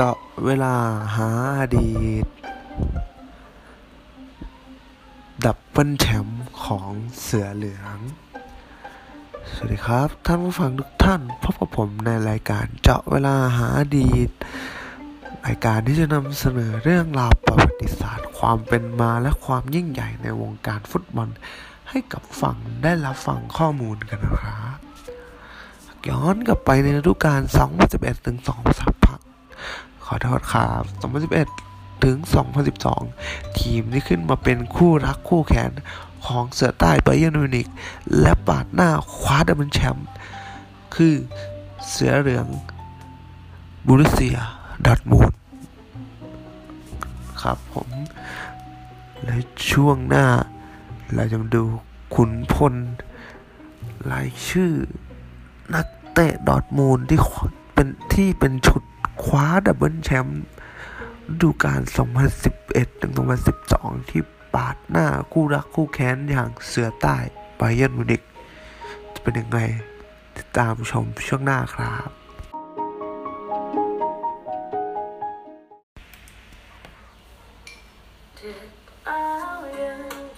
จาะเวลาหาอดีต ดับเบิลแชมป์ของเสือเหลือง สวัสดีครับ ท่านผู้ฟังทุกท่านพบกับผมในรายการเจาะเวลาหาอดีต รายการที่จะนำเสนอเรื่องราวประวัติศาสตร์ ความเป็นมาและความยิ่งใหญ่ในวงการฟุตบอล ให้กับฟังได้รับฟังข้อมูลกันนะครับย้อนกลับไปในฤดูกาล2011ถึง2 0 ขอโทษครับ2011 ถึง 2012 ทีมที่ขึ้นมาเป็นคู่รักคู่แข่งของเสือใต้บาเยิร์นมิวนิกและปาดหน้าคว้าดับเบิลแชมป์คือเสือเหลืองโบรุสเซียดอร์ทมุนด์ครับผม และช่วงหน้า เราจะดูขุนพลรายชื่อ นักเตะดอร์ทมุนด์ที่เป็นที่เป็นชุด คว้าดับเบิลแชมป์ฤดูกาล2011 ถึง 2012 ที่ปาดหน้าคู่รักคู่แค้นอย่างเสือใต้บาเยิร์นมิวนิกจะเป็นยังไง ติดตามชมช่วงหน้าครับดึก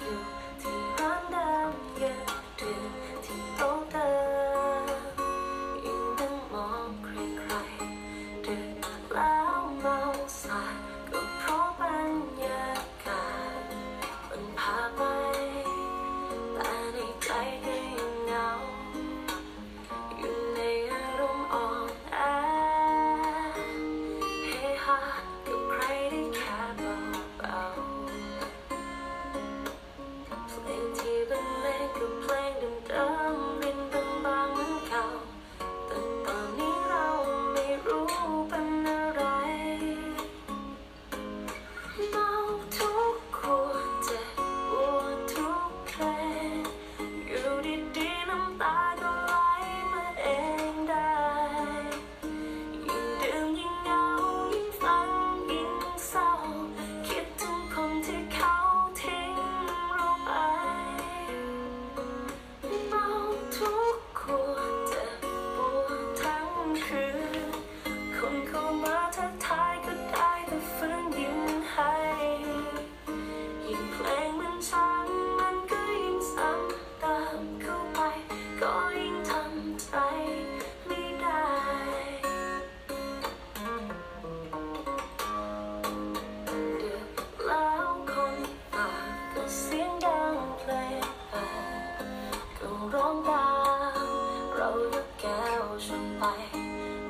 กแก้วชนไป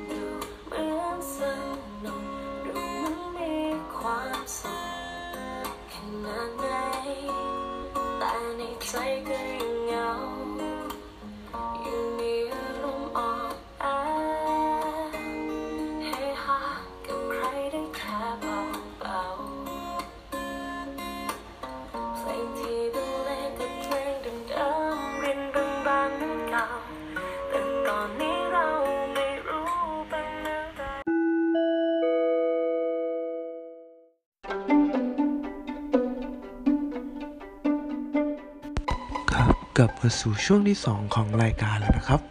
ดูเหมือนสนุกดูเหมันมีความสุขขนาดไหนแต่ในใจก็ยัง กลับมาสู่ช่วงที่ 2 ของรายการแล้วนะครับ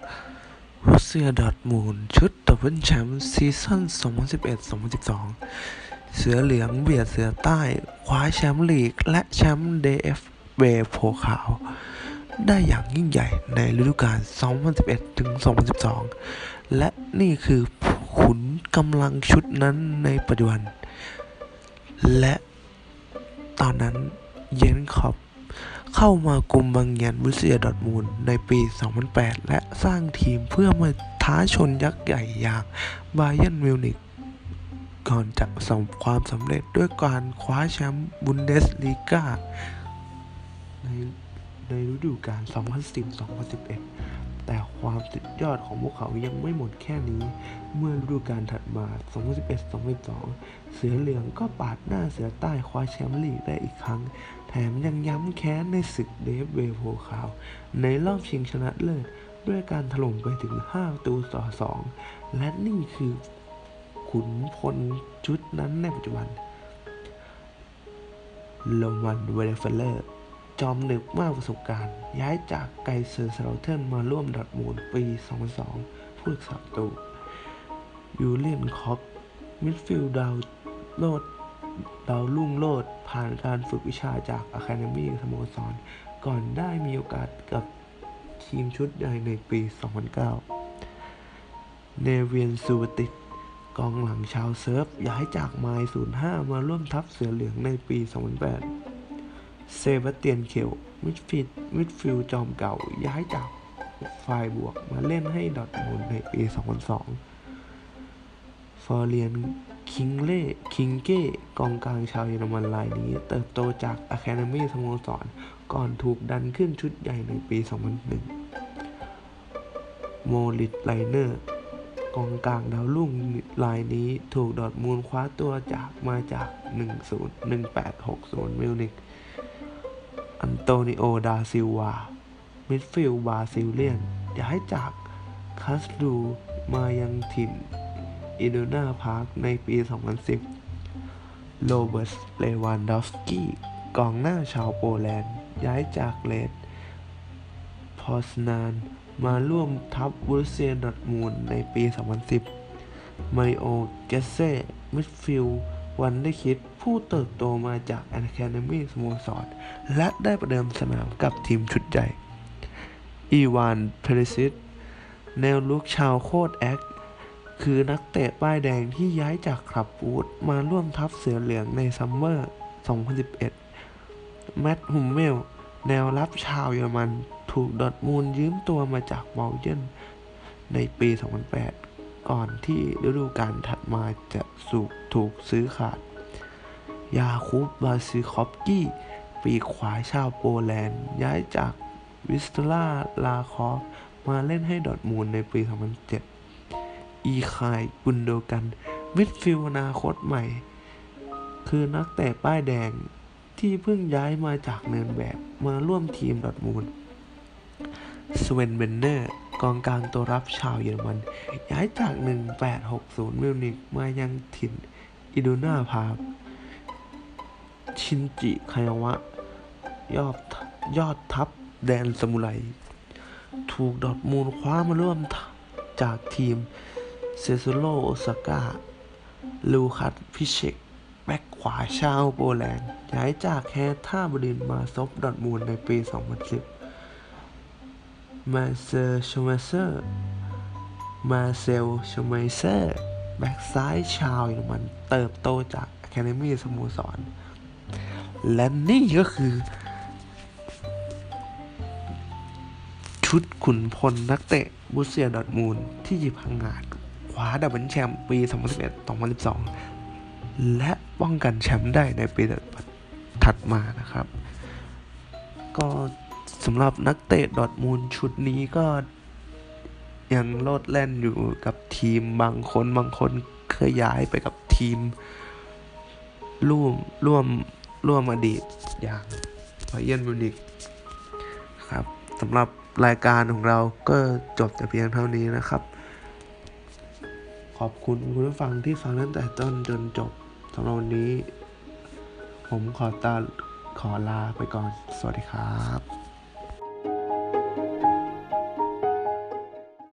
โบรุสเซียดอร์ทมุนด์ชุดดับเบิลแชมป์ซีซั่น 2011-2012 เสือเหลืองเบียดเสือใต้ คว้าแชมป์ลีก และแชมป์ DFB โพคาล ได้อย่างยิ่งใหญ่ในฤดูกาล 2011-2012 และนี่คือขุนกำลังชุดนั้นในปัจจุบัน และตอนนั้นเจอร์เก้นคล็อปป์ เข้ามากุมบังเหียนโบรุสเซียดอร์ทมุนด์ในปี 2008 และสร้างทีมเพื่อมาท้าชนยักษ์ใหญ่อย่างบาเย r n นมิวนิกก่อนจะประสบความสำเร็จด้วยการคว้าแชมป์บุนเดสลีกาในในฤดูกาล 2010-2011 แต่ความสุดยอดของพวกเขายังไม่หมดแค่นี้ เมื่อฤดูกาลถัดมา 2011-2012 เสือเหลืองก็ปาดหน้าเสือใต้คว้าแชมป์ลีกได้อีกครั้ง แถมยังย้ำแค้นในศึกเดเอฟเบโพคาล ในรอบชิงชนะเลิศ ด้วยการถล่มไปถึง 5 ประตูต่อ 2 และนี่คือขุนพลชุดนั้นในปัจจุบันโรมันไวเดนเฟลเลอร์ จอมหนึบมากประสบการณ์ ย้ายจากไกเซอร์สเลาเทิร์นมาร่วมดอร์ทมุนด์ปี 2002 ผู้รักษาประตูยูเลียนคอชมิดฟิลด์ดาวโลด ดาวรุ่งโลดผ่านการฝึกวิชาจากอะคาเดมีสโมสร ก่อนได้มีโอกาสกับทีมชุดใหญ่ในปี 2009 เนเวนซูโบติชกองหลังชาวเซิร์ฟย้ายจากไมนซ์05 มาร่วมทัพเสือเหลืองในปี 2008 เซบาสเตียนเคห์ลมิดฟิลด์มิดฟิลด์จอมเก๋าย้ายจากไฟรบวร์กมาเล่นให้ดอร์ทมุนด์ในปี 2002 ฟลอเรียนคริงเก้คริงเก้กองกลางชาวเยอรมันรายนี้ เติบโตจากอะคาเดมีสโมสร ก่อนถูกดันขึ้นชุดใหญ่ในปี 2001 มอริตซ์ไลท์เนอร์ กองกลางดาวรุ่งรายนี้ถูกดอร์ทมุนด์คว้าตัวจากมาจาก 101860 มิวนิกอันโตนิโอ ดาซิลวา มิดฟิลด์บราซิลเลียนย้ายจากคาร์ลสรูห์มายังถิ่น อิดูนาพาร์คในปี 2010 โรเบิร์ตเลวานดอฟสกี้กองหน้าชาวโปแลนด์ ย้ายจากเลชพอซนานมาร่วมทัพโบรุสเซียดอร์ทมุนด์ในปี 2010 มาริโอ เกิตเซ่ มิดฟิลด์ wonderkid ผู้เติบโตมาจากอะคาเดมีสโมสร และได้ประเดิมสนามกับทีมชุดใหญ่ อีวาน เปริซิชแนวรุกชาวโครแอต คือนักเตะป้ายแดงที่ย้ายจากคลับบรูชมาร่วมทัพเสือเหลืองในซัมเมอร์ 2011 แมตส์ฮุมเมิลส์ แนวรับชาวเยอรมัน ถูกดอร์ทมุนด์ยืมตัวมาจากบาเยิร์นในปี 2008 ก่อนที่ฤดูกาลถัดมาจะถูกถูกซื้อขาด ยาคุบบลาซีคอฟสกี้ปีกขวาชาวโปแลนด์ ย้ายจากวิสลาคราคอฟมาเล่นให้ดอร์ทมุนด์ในปี 2007 อิลคายกุนโดกันมิดฟิลด์อนาคตใหม่ คือนักเตะป้ายแดงที่เพิ่งย้ายมาจากเนิร์นแบร์กมาร่วมทีมดอร์ทมุนด์สเวนเบนเดอร์กองกลางตัวรับชาวเยอรมัน ย้ายจาก 1860 มิวนิกมายังถิ่นอิดูนาพาร์คชินจิคากาวะ ยอดยอดแข้งแดนซามูไร ถูกดอร์ทมุนด์คว้ามาร่วมจากทีม เซเรโซโอซาก้า ลูคัสพิสเชก แบ็กขวาชาวโปแลนด์ ย้ายจากแฮร์ท่าเบอร์ลินมาซบดอร์ทมุนด์ในปี 2010 มาร์เซลชเมลเซอร์ มาร์เซลชเมลเซอร์ แบ็กซ้ายชาวเยอรมันเติบโตจากอะคาเดมีสโมสร และนี่ก็คือ ชุดขุนพลนักเตะโบรุสเซียดอร์ทมุนด์ที่หยิบพังงาด คว้าดับเบิลแชมป์ปี 2011-2012 และป้องกันแชมป์ได้ในปีถัดมานะครับ ก็สำหรับนักเตะดอทมูลชุดนี้ก็ยังโลดแล่นอยู่กับทีมบางคนบางคนเคยย้ายไปกับทีม ร่วมร่วมร่วมอดีตอย่างไบเยนมิวนิกครับสำหรับรายการของเราก็จบแต่เพียงเท่านี้นะครับ อบคุณคุณผู้ฟังที่ฟังตั้งแต่ต้นจนจบสำหรับวันนี้ ผมขอตาขอลาไปก่อน สวัสดีครับ